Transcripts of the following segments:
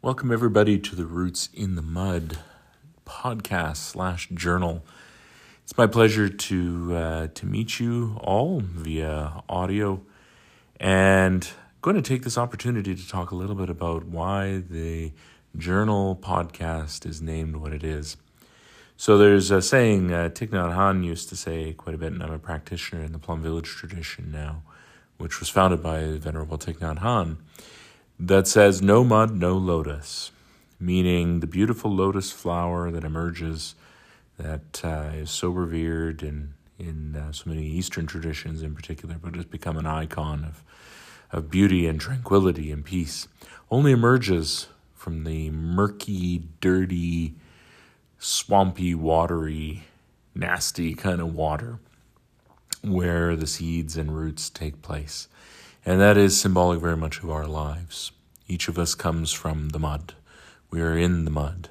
Welcome, everybody, to the Roots in the Mud podcast slash journal. It's my pleasure to uh, to meet you all via audio, and I'm going to take this opportunity to talk a little bit about why the journal podcast is named what it is. So there's a saying uh, Thich Nhat Hanh used to say quite a bit, and I'm a practitioner in the Plum Village tradition now, which was founded by Venerable Thich Nhat Hanh that says no mud, no lotus, meaning the beautiful lotus flower that emerges that uh, is so revered in in uh, so many Eastern traditions in particular, but has become an icon of of beauty and tranquility and peace, only emerges from the murky, dirty, swampy, watery, nasty kind of water where the seeds and roots take place. And that is symbolic very much of our lives. Each of us comes from the mud. We are in the mud.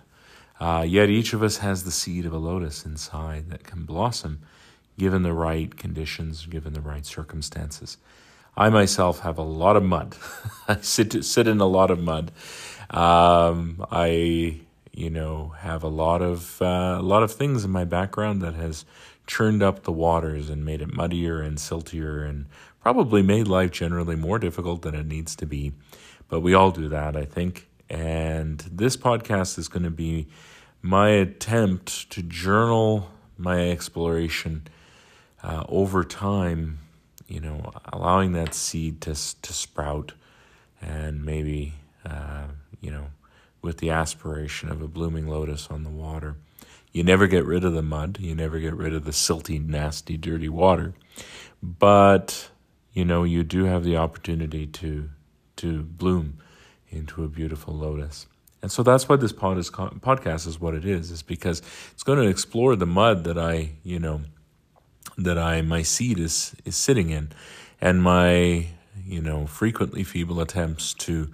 Uh, yet each of us has the seed of a lotus inside that can blossom given the right conditions, given the right circumstances. I myself have a lot of mud. I sit sit in a lot of mud. Um, I you know have a lot of uh, a lot of things in my background that has churned up the waters and made it muddier and siltier and probably made life generally more difficult than it needs to be. But we all do that, I think. And this podcast is going to be my attempt to journal my exploration uh, over time, you know, allowing that seed to, to sprout and maybe, uh, you know, with the aspiration of a blooming lotus on the water. You never get rid of the mud. You never get rid of the silty, nasty, dirty water. But, you know, you do have the opportunity to to bloom into a beautiful lotus. And so that's why this pod is, podcast is what it is, is because it's going to explore the mud that I, you know, that I, my seed is, is sitting in and my, you know, frequently feeble attempts to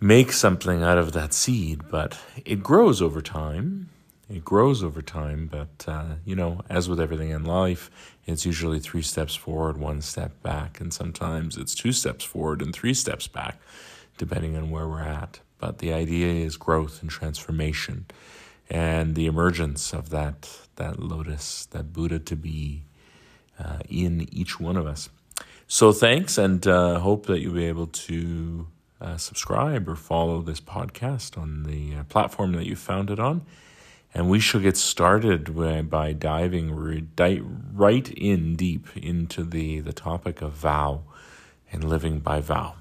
make something out of that seed, but it grows over time. It grows over time, but uh, you know, as with everything in life, it's usually three steps forward, one step back, and sometimes it's two steps forward and three steps back, depending on where we're at. But the idea is growth and transformation, and the emergence of that that lotus, that Buddha to be uh, in each one of us. So thanks, and uh, hope that you'll be able to uh, subscribe or follow this podcast on the uh, platform that you found it on. And we shall get started by diving right in deep into the, the topic of vow and living by vow.